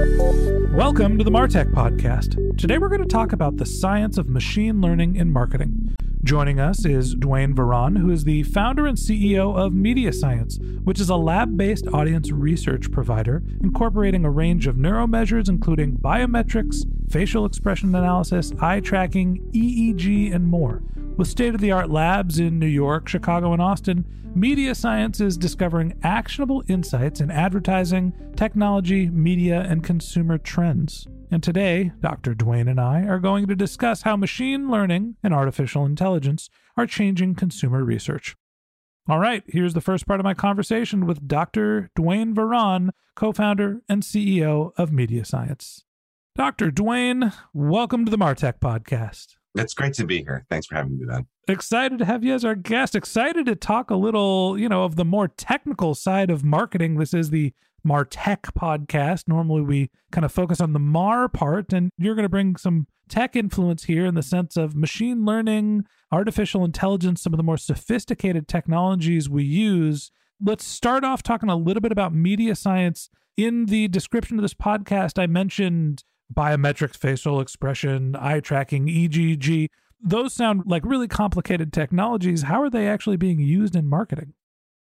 Welcome to the Martech Podcast. Today we're going to talk about the science of machine learning in marketing. Joining us is Duane Varan, who is the founder and CEO of Media Science, which is a lab based audience research provider incorporating a range of neuromeasures, including biometrics, facial expression analysis, eye tracking, EEG, and more. With state of the art labs in New York, Chicago, and Austin, Media Science is discovering actionable insights in advertising, technology, media, and consumer trends. And today, Dr. Duane and I are going to discuss how machine learning and artificial intelligence are changing consumer research. All right, here's the first part of my conversation with Dr. Duane Varan, co founder and CEO of Media Science. Dr. Duane, welcome to the Martech podcast. It's great to be here. Thanks for having me, Ben. Excited to have you as our guest. Excited to talk a little, you know, of the more technical side of marketing. This is the Martech podcast. Normally we kind of focus on the Mar part, and you're going to bring some tech influence here in the sense of machine learning, artificial intelligence, some of the more sophisticated technologies we use. Let's start off talking a little bit about media science. In the description of this podcast, I mentioned biometrics, facial expression, eye tracking, EEG. Those sound like really complicated technologies. How are they actually being used in marketing?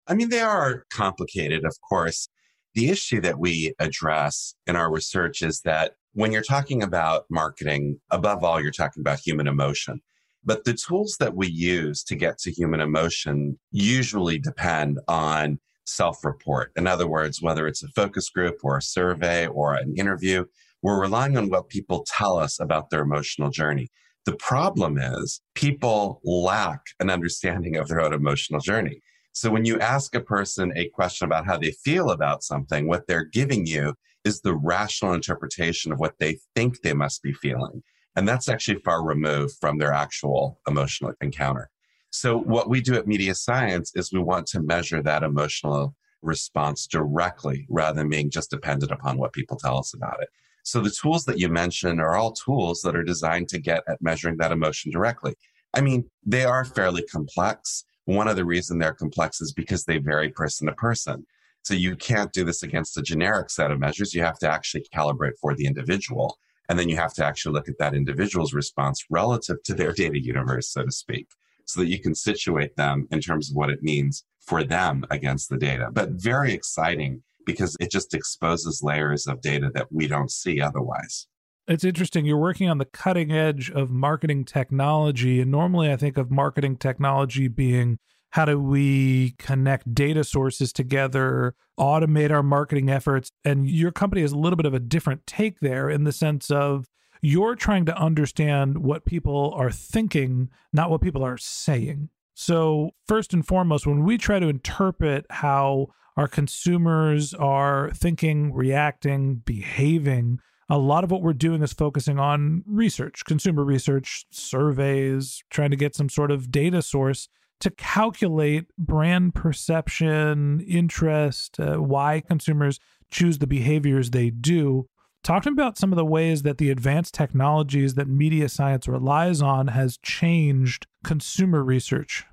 I mean, they are complicated, of course. The issue that we address in our research is that when you're talking about marketing, above all, you're talking about human emotion. But the tools that we use to get to human emotion usually depend on self report. In other words, whether it's a focus group or a survey or an interview, we're relying on what people tell us about their emotional journey. The problem is people lack an understanding of their own emotional journey. So when you ask a person a question about how they feel about something, what they're giving you is the rational interpretation of what they think they must be feeling. And that's actually far removed from their actual emotional encounter. So what we do at Media Science is we want to measure that emotional response directly rather than being just dependent upon what people tell us about it. So the tools that you mentioned are all tools that are designed to get at measuring that emotion directly. I mean, they are fairly complex. One of the reason they're complex is because they vary person to person. So you can't do this against a generic set of measures. You have to actually calibrate for the individual. And then you have to actually look at that individual's response relative to their data universe, so to speak, so that you can situate them in terms of what it means for them against the data. But very exciting because it just exposes layers of data that we don't see otherwise. It's interesting. You're working on the cutting edge of marketing technology. And normally I think of marketing technology being how do we connect data sources together, automate our marketing efforts? And your company has a little bit of a different take there in the sense of you're trying to understand what people are thinking, not what people are saying. So, first and foremost, when we try to interpret how our consumers are thinking, reacting, behaving. A lot of what we're doing is focusing on research, consumer research, surveys, trying to get some sort of data source to calculate brand perception, interest, uh, why consumers choose the behaviors they do. Talk to me about some of the ways that the advanced technologies that media science relies on has changed consumer research?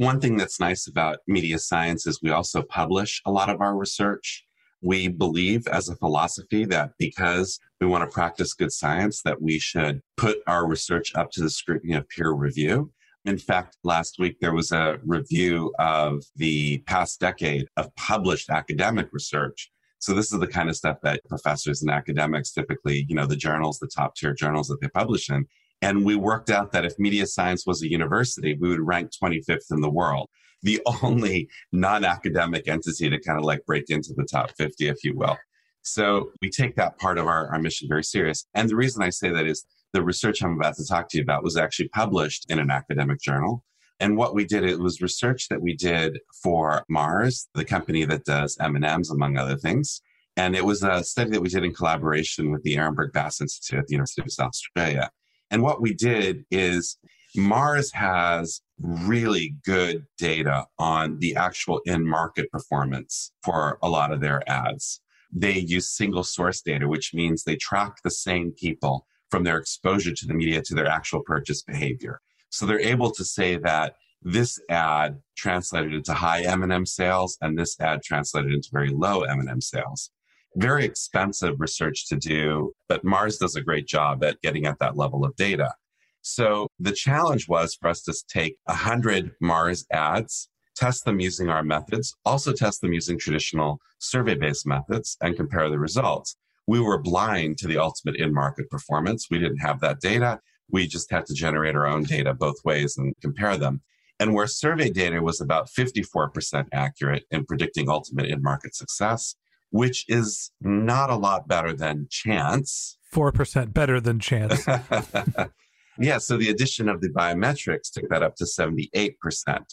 One thing that's nice about media science is we also publish a lot of our research. We believe as a philosophy that because we want to practice good science, that we should put our research up to the scrutiny of peer review. In fact, last week there was a review of the past decade of published academic research. So this is the kind of stuff that professors and academics typically, you know, the journals, the top tier journals that they publish in. And we worked out that if media science was a university, we would rank 25th in the world. The only non academic entity to kind of like break into the top 50, if you will. So we take that part of our, our mission very serious. And the reason I say that is the research I'm about to talk to you about was actually published in an academic journal. And what we did, it was research that we did for Mars, the company that does M&Ms, among other things. And it was a study that we did in collaboration with the Ehrenberg Bass Institute at the University of South Australia. And what we did is Mars has really good data on the actual in market performance for a lot of their ads. They use single source data, which means they track the same people from their exposure to the media to their actual purchase behavior. So they're able to say that this ad translated into high M&M sales and this ad translated into very low M&M sales. Very expensive research to do, but Mars does a great job at getting at that level of data. So the challenge was for us to take 100 Mars ads, test them using our methods, also test them using traditional survey based methods and compare the results we were blind to the ultimate in market performance. We didn't have that data. We just had to generate our own data both ways and compare them. And where survey data was about 54% accurate in predicting ultimate in market success, which is not a lot better than chance. 4% better than chance. yeah, so the addition of the biometrics took that up to 78%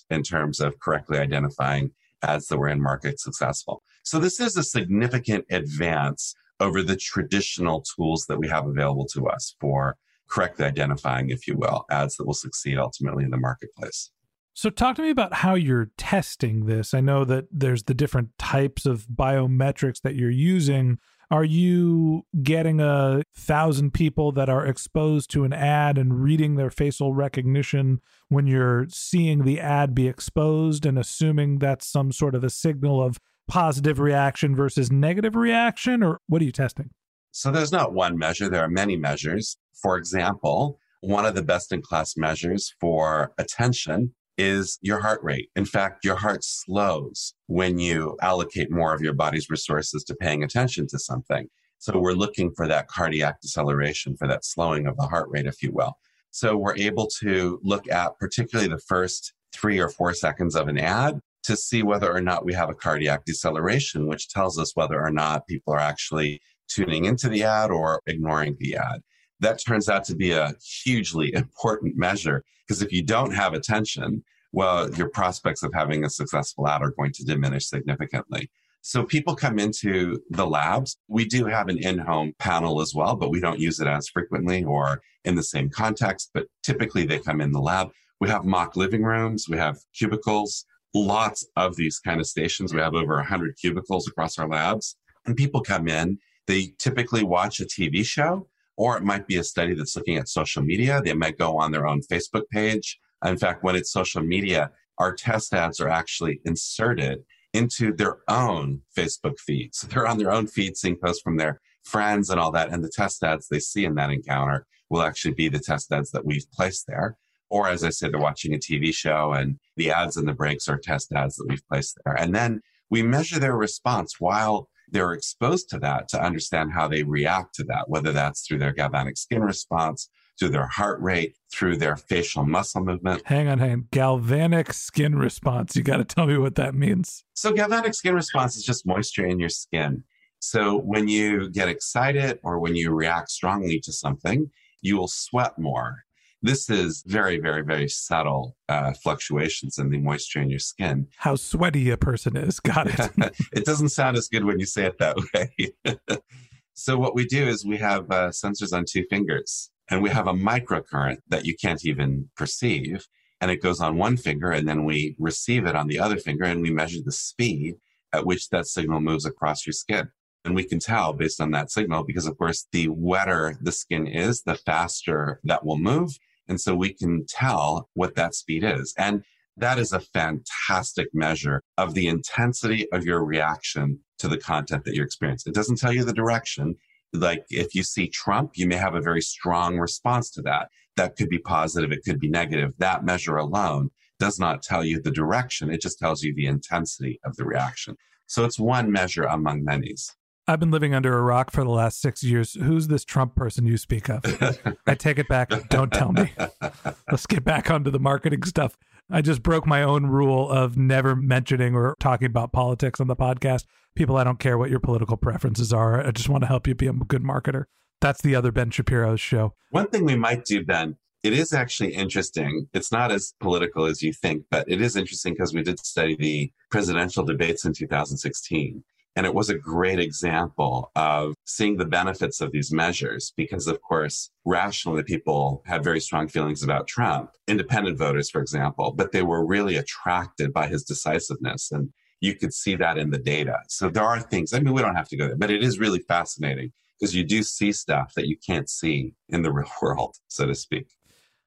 in terms of correctly identifying ads that were in market successful. So this is a significant advance over the traditional tools that we have available to us for correctly identifying, if you will, ads that will succeed ultimately in the marketplace. So, talk to me about how you're testing this. I know that there's the different types of biometrics that you're using. Are you getting a thousand people that are exposed to an ad and reading their facial recognition when you're seeing the ad be exposed and assuming that's some sort of a signal of positive reaction versus negative reaction, or what are you testing? So there's not one measure, there are many measures. For example, one of the best in class measures for attention is your heart rate. In fact, your heart slows when you allocate more of your body's resources to paying attention to something. So we're looking for that cardiac deceleration, for that slowing of the heart rate, if you will. So we're able to look at particularly the first three or four seconds of an ad to see whether or not we have a cardiac deceleration, which tells us whether or not people are actually tuning into the ad or ignoring the ad. That turns out to be a hugely important measure because if you don't have attention, well, your prospects of having a successful ad are going to diminish significantly. So people come into the labs. We do have an in-home panel as well, but we don't use it as frequently or in the same context. But typically they come in the lab. We have mock living rooms. We have cubicles lots of these kind of stations. We have over 100 cubicles across our labs. And people come in, they typically watch a TV show, or it might be a study that's looking at social media. They might go on their own Facebook page. In fact, when it's social media, our test ads are actually inserted into their own Facebook feed. So they're on their own feed, seeing posts from their friends and all that. And the test ads they see in that encounter will actually be the test ads that we've placed there. Or as I said, they're watching a TV show and the ads and the breaks are test ads that we've placed there. And then we measure their response while they're exposed to that to understand how they react to that, whether that's through their galvanic skin response, through their heart rate, through their facial muscle movement. Hang on, hang on. Galvanic skin response. You got to tell me what that means. So, galvanic skin response is just moisture in your skin. So, when you get excited or when you react strongly to something, you will sweat more. This is very, very, very subtle uh, fluctuations in the moisture in your skin. How sweaty a person is. Got it. it doesn't sound as good when you say it that way. so, what we do is we have uh, sensors on two fingers and we have a microcurrent that you can't even perceive. And it goes on one finger, and then we receive it on the other finger, and we measure the speed at which that signal moves across your skin. And we can tell based on that signal because, of course, the wetter the skin is, the faster that will move. And so we can tell what that speed is. And that is a fantastic measure of the intensity of your reaction to the content that you're experiencing. It doesn't tell you the direction. Like if you see Trump, you may have a very strong response to that. That could be positive, it could be negative. That measure alone does not tell you the direction, it just tells you the intensity of the reaction. So it's one measure among many. I've been living under a rock for the last six years. Who's this Trump person you speak of? I take it back. Don't tell me. Let's get back onto the marketing stuff. I just broke my own rule of never mentioning or talking about politics on the podcast. People, I don't care what your political preferences are. I just want to help you be a good marketer. That's the other Ben Shapiro's show. One thing we might do, Ben, it is actually interesting. It's not as political as you think, but it is interesting because we did study the presidential debates in 2016. And it was a great example of seeing the benefits of these measures because, of course, rationally, people had very strong feelings about Trump, independent voters, for example, but they were really attracted by his decisiveness. And you could see that in the data. So there are things, I mean, we don't have to go there, but it is really fascinating because you do see stuff that you can't see in the real world, so to speak.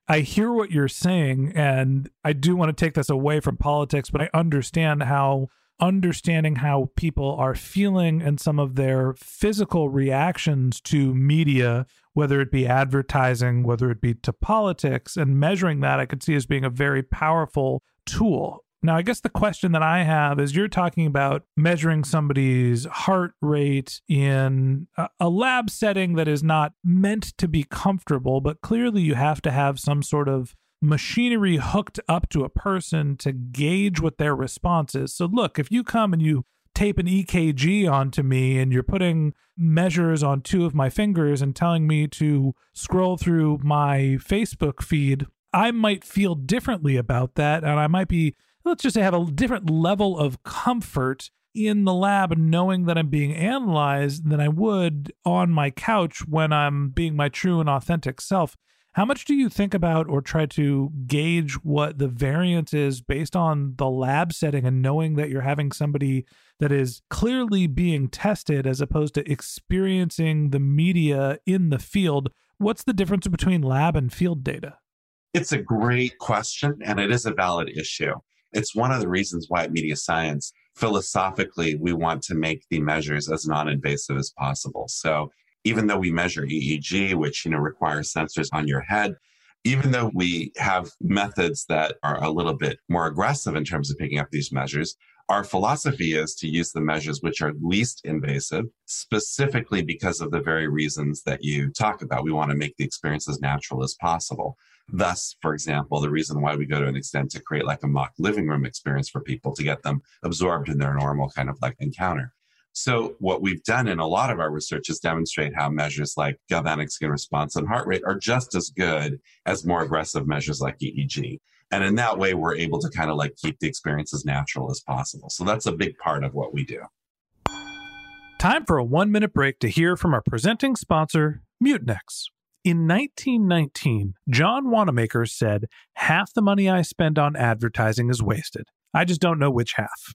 I hear what you're saying, and I do want to take this away from politics, but I understand how understanding how people are feeling and some of their physical reactions to media, whether it be advertising, whether it be to politics, and measuring that I could see as being a very powerful tool. Now, I guess the question that I have is you're talking about measuring somebody's heart rate in a, lab setting that is not meant to be comfortable, but clearly you have to have some sort of machinery hooked up to a person to gauge what their response is. So, look, if you come and you tape an EKG onto me and you're putting measures on two of my fingers and telling me to scroll through my Facebook feed, I might feel differently about that. And I might be, let's just say, have a different level of comfort in the lab knowing that I'm being analyzed than I would on my couch when I'm being my true and authentic self. How much do you think about or try to gauge what the variance is based on the lab setting and knowing that you're having somebody that is clearly being tested as opposed to experiencing the media in the field? What's the difference between lab and field data? It's a great question, and it is a valid issue. It's one of the reasons why at Media Science, philosophically, we want to make the measures as non invasive as possible. So even though we measure EEG, which you know requires sensors on your head, even though we have methods that are a little bit more aggressive in terms of picking up these measures, our philosophy is to use the measures which are least invasive, specifically because of the very reasons that you talk about. We want to make the experience as natural as possible. Thus, for example, the reason why we go to an extent to create like a mock living room experience for people to get them absorbed in their normal kind of like encounter. So, what we've done in a lot of our research is demonstrate how measures like galvanic skin response and heart rate are just as good as more aggressive measures like EEG. And in that way, we're able to kind of like keep the experience as natural as possible. So, that's a big part of what we do. Time for a one minute break to hear from our presenting sponsor, Mutinex. In 1919, John Wanamaker said, Half the money I spend on advertising is wasted. I just don't know which half.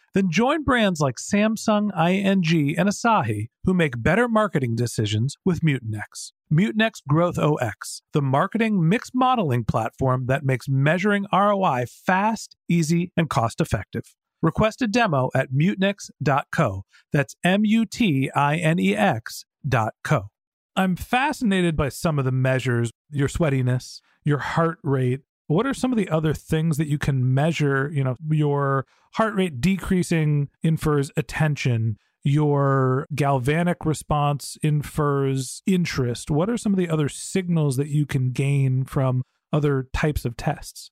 Then join brands like Samsung, ING, and Asahi who make better marketing decisions with Mutinex. Mutinex Growth OS, the marketing mix modeling platform that makes measuring ROI fast, easy, and cost effective. Request a demo at mutinex.co. That's M U T I N E X.co. I'm fascinated by some of the measures your sweatiness, your heart rate. What are some of the other things that you can measure? You know, your heart rate decreasing infers attention, your galvanic response infers interest. What are some of the other signals that you can gain from other types of tests?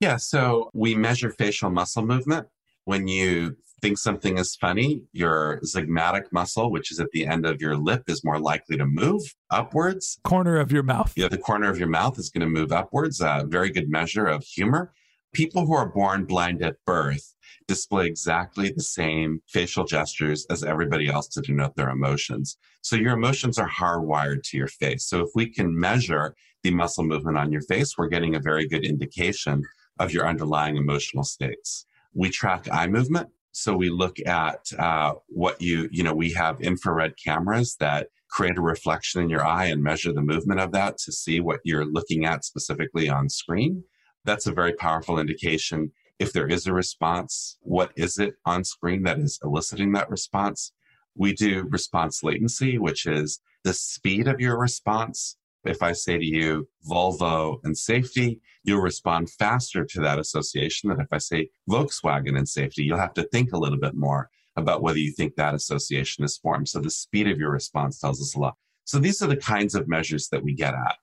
Yeah, so we measure facial muscle movement. When you think something is funny, your zygomatic muscle, which is at the end of your lip, is more likely to move upwards. Corner of your mouth. Yeah, the corner of your mouth is going to move upwards. A very good measure of humor. People who are born blind at birth display exactly the same facial gestures as everybody else to denote their emotions. So your emotions are hardwired to your face. So if we can measure the muscle movement on your face, we're getting a very good indication of your underlying emotional states. We track eye movement. So we look at uh, what you, you know, we have infrared cameras that create a reflection in your eye and measure the movement of that to see what you're looking at specifically on screen. That's a very powerful indication. If there is a response, what is it on screen that is eliciting that response? We do response latency, which is the speed of your response if I say to you Volvo and safety, you'll respond faster to that association than if I say Volkswagen and safety. You'll have to think a little bit more about whether you think that association is formed. So the speed of your response tells us a lot. So these are the kinds of measures that we get at.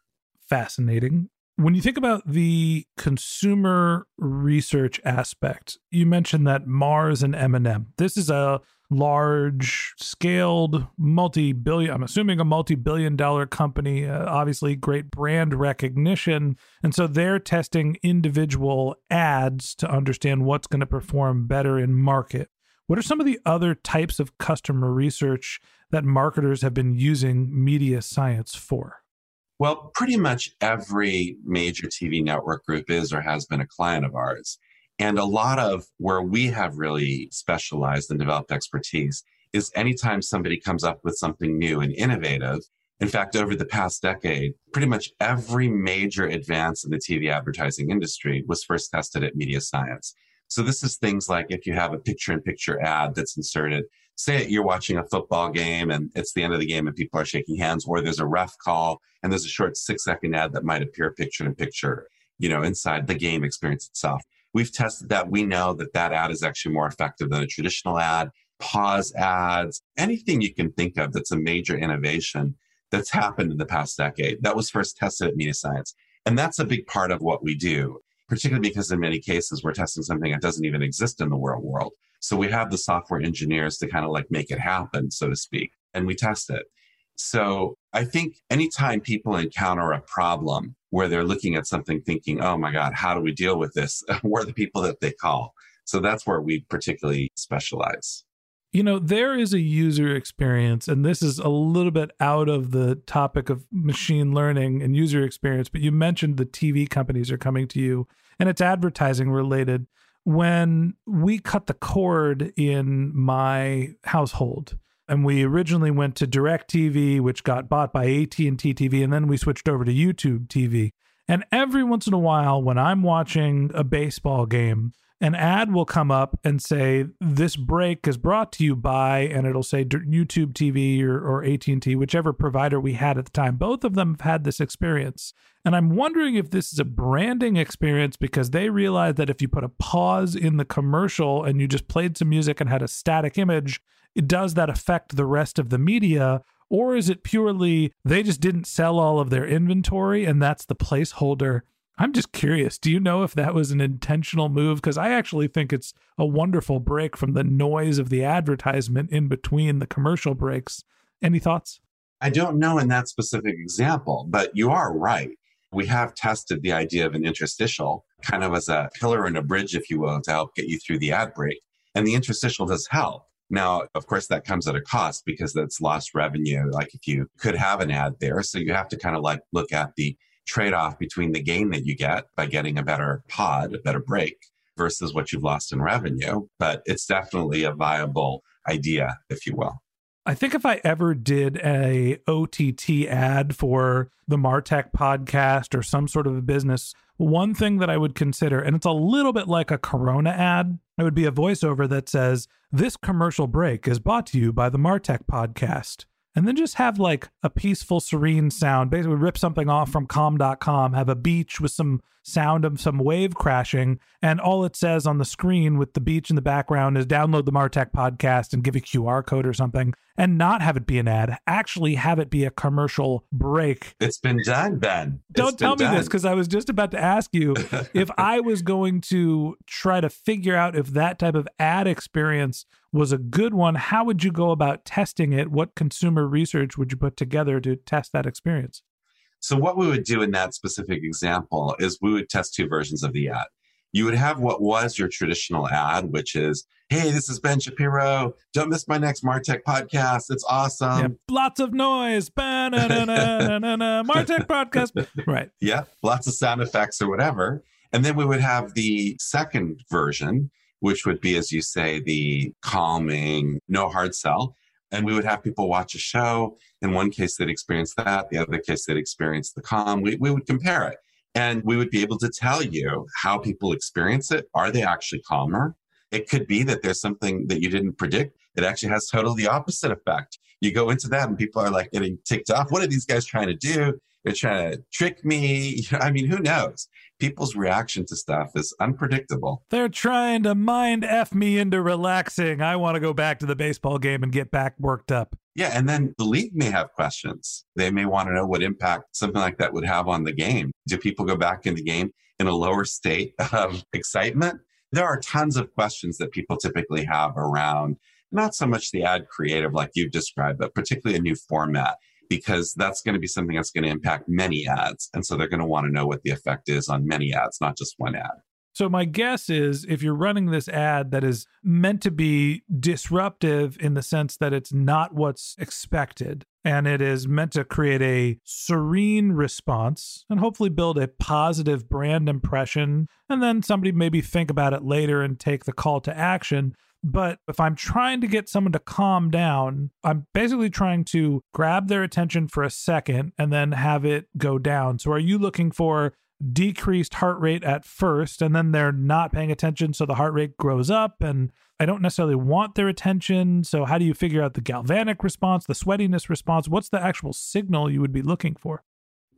Fascinating. When you think about the consumer research aspect, you mentioned that Mars and M&M. This is a large scaled multi-billion i'm assuming a multi-billion dollar company uh, obviously great brand recognition. And so they're testing individual ads to understand what's going to perform better in market. What are some of the other types of customer research that marketers have been using media science for? Well pretty much every major tv network group is or has been a client of ours and a lot of where we have really specialized and developed expertise is anytime somebody comes up with something new and innovative. In fact, over the past decade, pretty much every major advance in the TV advertising industry was first tested at media science. So this is things like if you have a picture in picture ad that's inserted, say you're watching a football game and it's the end of the game and people are shaking hands, or there's a ref call and there's a short six second ad that might appear picture in picture, you know, inside the game experience itself. We've tested that. We know that that ad is actually more effective than a traditional ad. Pause ads, anything you can think of that's a major innovation that's happened in the past decade. That was first tested at Media Science. And that's a big part of what we do, particularly because in many cases we're testing something that doesn't even exist in the real world. So we have the software engineers to kind of like make it happen, so to speak, and we test it. So I think anytime people encounter a problem where they're looking at something thinking, oh my God, how do we deal with this? we're the people that they call. So that's where we particularly specialize. You know, there is a user experience, and this is a little bit out of the topic of machine learning and user experience, but you mentioned the TV companies are coming to you and it's advertising related. When we cut the cord in my household, and we originally went to DirecTV, which got bought by AT&T TV, and then we switched over to YouTube TV. And every once in a while, when I'm watching a baseball game, an ad will come up and say, "This break is brought to you by," and it'll say YouTube TV or, or AT&T, whichever provider we had at the time. Both of them have had this experience, and I'm wondering if this is a branding experience because they realized that if you put a pause in the commercial and you just played some music and had a static image, does that affect the rest of the media? Or is it purely they just didn't sell all of their inventory and that's the placeholder? I'm just curious. Do you know if that was an intentional move? Because I actually think it's a wonderful break from the noise of the advertisement in between the commercial breaks. Any thoughts? I don't know in that specific example, but you are right. We have tested the idea of an interstitial kind of as a pillar and a bridge, if you will, to help get you through the ad break. And the interstitial does help. Now, of course, that comes at a cost because that's lost revenue. Like if you could have an ad there. So you have to kind of like look at the trade off between the gain that you get by getting a better pod, a better break, versus what you've lost in revenue. But it's definitely a viable idea, if you will. I think if I ever did a OTT ad for the Martech podcast or some sort of a business, one thing that I would consider, and it's a little bit like a Corona ad, it would be a voiceover that says, This commercial break is brought to you by the Martech podcast and then just have like a peaceful, serene sound. Basically, rip something off from calm.com, have a beach with some sound of some wave crashing, and all it says on the screen with the beach in the background is download the Martech podcast and give a QR code or something, and not have it be an ad. Actually, have it be a commercial break. It's been done, Ben. It's Don't tell me done. this because I was just about to ask you if I was going to try to figure out if that type of ad experience was a good one, how would you go about testing it? What consumer research would you put together to test that experience? So, what we would do in that specific example is we would test two versions of the ad. You would have what was your traditional ad, which is, hey, this is Ben Shapiro. Don't miss my next Martech podcast. It's awesome. yeah, lots of noise. Martech podcast. Right. Yeah, lots of sound effects or whatever. And then we would have the second version, which would be, as you say, the calming, no hard sell. And we would have people watch a show. In one case, they'd experience that. The other case, they'd experience the calm. We, we would compare it. And we would be able to tell you how people experience it. Are they actually calmer? It could be that there's something that you didn't predict. It actually has totally the opposite effect. You go into that and people are like getting ticked off. What are these guys trying to do? They're trying to trick me. I mean, who knows? People's reaction to stuff is unpredictable. They're trying to mind F me into relaxing. I want to go back to the baseball game and get back worked up. Yeah. And then the league may have questions. They may want to know what impact something like that would have on the game. Do people go back in the game in a lower state of excitement? There are tons of questions that people typically have around not so much the ad creative like you've described, but particularly a new format, because that's going to be something that's going to impact many ads. And so they're going to want to know what the effect is on many ads, not just one ad. So, my guess is if you're running this ad that is meant to be disruptive in the sense that it's not what's expected and it is meant to create a serene response and hopefully build a positive brand impression, and then somebody maybe think about it later and take the call to action. But if I'm trying to get someone to calm down, I'm basically trying to grab their attention for a second and then have it go down. So, are you looking for decreased heart rate at first and then they're not paying attention so the heart rate grows up and I don't necessarily want their attention? So how do you figure out the galvanic response the sweatiness response? What's the actual signal you would be looking for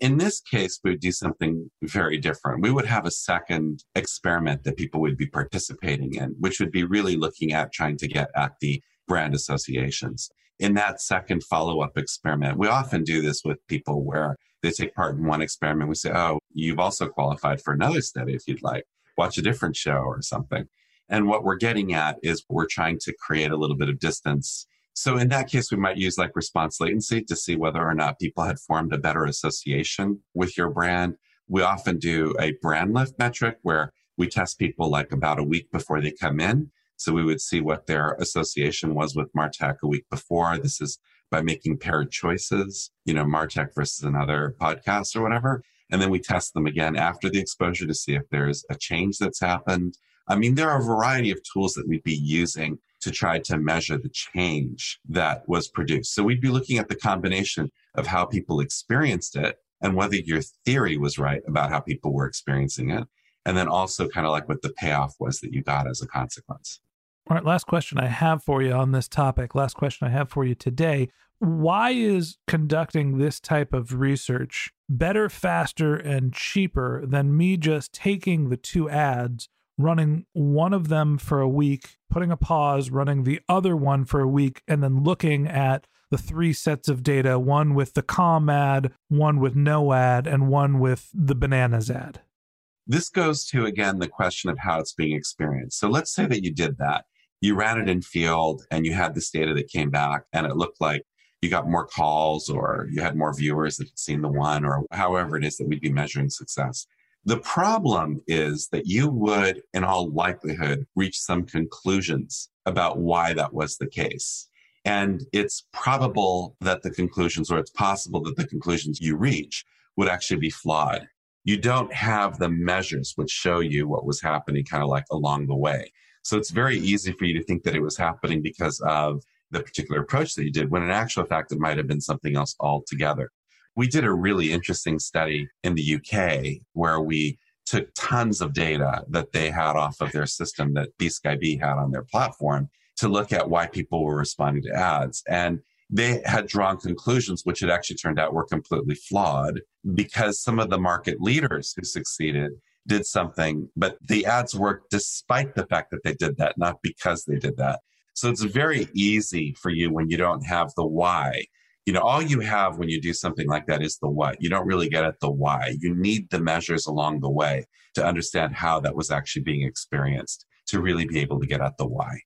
In this case, we would do something very different. We would have a second experiment that people would be participating in, which would be really looking at trying to get at the brand associations. In that second follow up experiment, we often do this with people where they take part in one experiment. We say, Oh, you've also qualified for another study if you'd like. Watch a different show or something. And what we're getting at is we're trying to create a little bit of distance. So in that case, we might use like response latency to see whether or not people had formed a better association with your brand. We often do a brand lift metric where we test people like about a week before they come in. So we would see what their association was with Martech a week before. This is by making paired choices, you know, Martech versus another podcast or whatever. And then we test them again after the exposure to see if there's a change that's happened. I mean, there are a variety of tools that we'd be using to try to measure the change that was produced. So we'd be looking at the combination of how people experienced it and whether your theory was right about how people were experiencing it. And then also kind of like what the payoff was that you got as a consequence. all right last question i have for you on this topic last question i have for you today why is conducting this type of research better faster and cheaper than me just taking the two ads running one of them for a week, putting a pause, running the other one for a week, and then looking at the three sets of data one with the calm ad, one with no ad, and one with the bananas ad. This goes to, again, the question of how it's being experienced. So let's say that you did that. You ran it in field and you had this data that came back and it looked like you got more calls or you had more viewers that had seen the one or however it is that we'd be measuring success. The problem is that you would, in all likelihood, reach some conclusions about why that was the case. And it's probable that the conclusions, or it's possible that the conclusions you reach would actually be flawed. you don't have the measures which show you what was happening kind of like along the way. So it's very easy for you to think that it was happening because of the particular approach that you did, when in actual fact, it might have been something else altogether. We did a really interesting study in the UK where we took tons of data that they had off of their system that BSkyB had on their platform to look at why people were responding to ads. And they had drawn conclusions, which it actually turned out were completely flawed because some of the market leaders who succeeded did something, but the ads worked despite the fact that they did that, not because they did that. So it's very easy for you when you don't have the why. You know, all you have when you do something like that is the what. You don't really get at the why. You need the measures along the way to understand how that was actually being experienced to really be able to get at the why.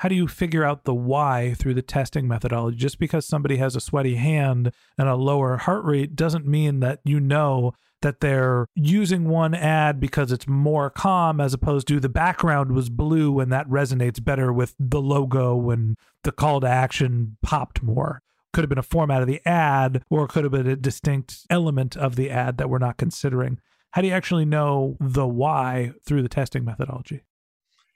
How do you figure out the why through the testing methodology? Just because somebody has a sweaty hand and a lower heart rate doesn't mean that you know that they're using one ad because it's more calm as opposed to the background was blue and that resonates better with the logo and the call to action popped more. Could have been a format of the ad or could have been a distinct element of the ad that we're not considering. How do you actually know the why through the testing methodology?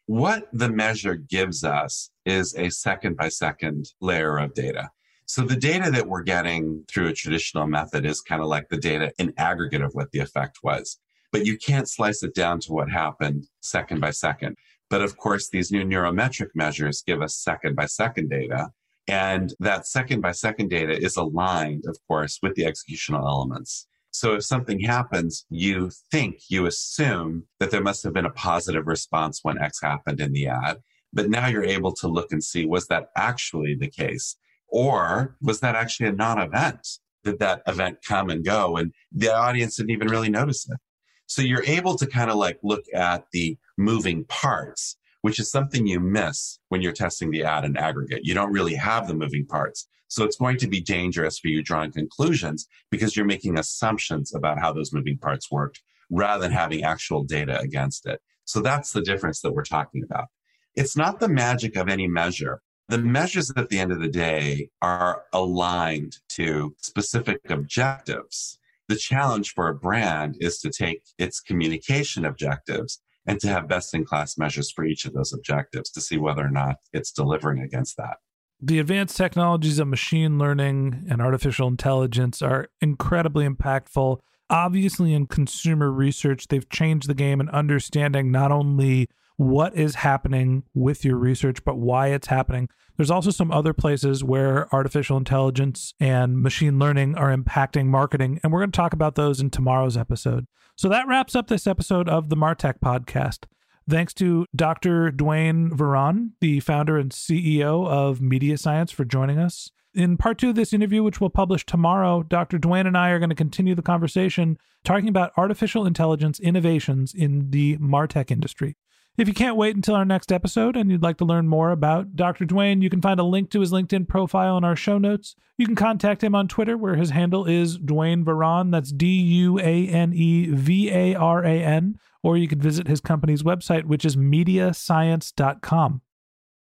What the measure gives us is a second by second layer of data. So the data that we're getting through a traditional method is kind of like the data in aggregate of what the effect was. But you can't slice it down to what happened second by second. But of course, these new neurometric measures give us second by second data. And that second by second data is aligned, of course, with the executional elements. So if something happens, you think, you assume that there must have been a positive response when X happened in the ad. But now you're able to look and see, was that actually the case? Or was that actually a non event? Did that event come and go and the audience didn't even really notice it? So you're able to kind of like look at the moving parts, which is something you miss when you're testing the ad in aggregate. You don't really have the moving parts. So it's going to be dangerous for you drawing conclusions because you're making assumptions about how those moving parts worked rather than having actual data against it. So that's the difference that we're talking about. It's not the magic of any measure. The measures at the end of the day are aligned to specific objectives. The challenge for a brand is to take its communication objectives and to have best in class measures for each of those objectives to see whether or not it's delivering against that. The advanced technologies of machine learning and artificial intelligence are incredibly impactful. Obviously, in consumer research, they've changed the game in understanding not only what is happening with your research, but why it's happening. There's also some other places where artificial intelligence and machine learning are impacting marketing, and we're going to talk about those in tomorrow's episode. So that wraps up this episode of the Martech podcast. Thanks to Dr. Duane Varan, the founder and CEO of Media Science, for joining us. In part two of this interview, which we'll publish tomorrow, Dr. Duane and I are going to continue the conversation talking about artificial intelligence innovations in the Martech industry. If you can't wait until our next episode and you'd like to learn more about Dr. Duane, you can find a link to his LinkedIn profile in our show notes. You can contact him on Twitter, where his handle is Duane Varan. That's D U A N E V A R A N. Or you could visit his company's website, which is mediascience.com.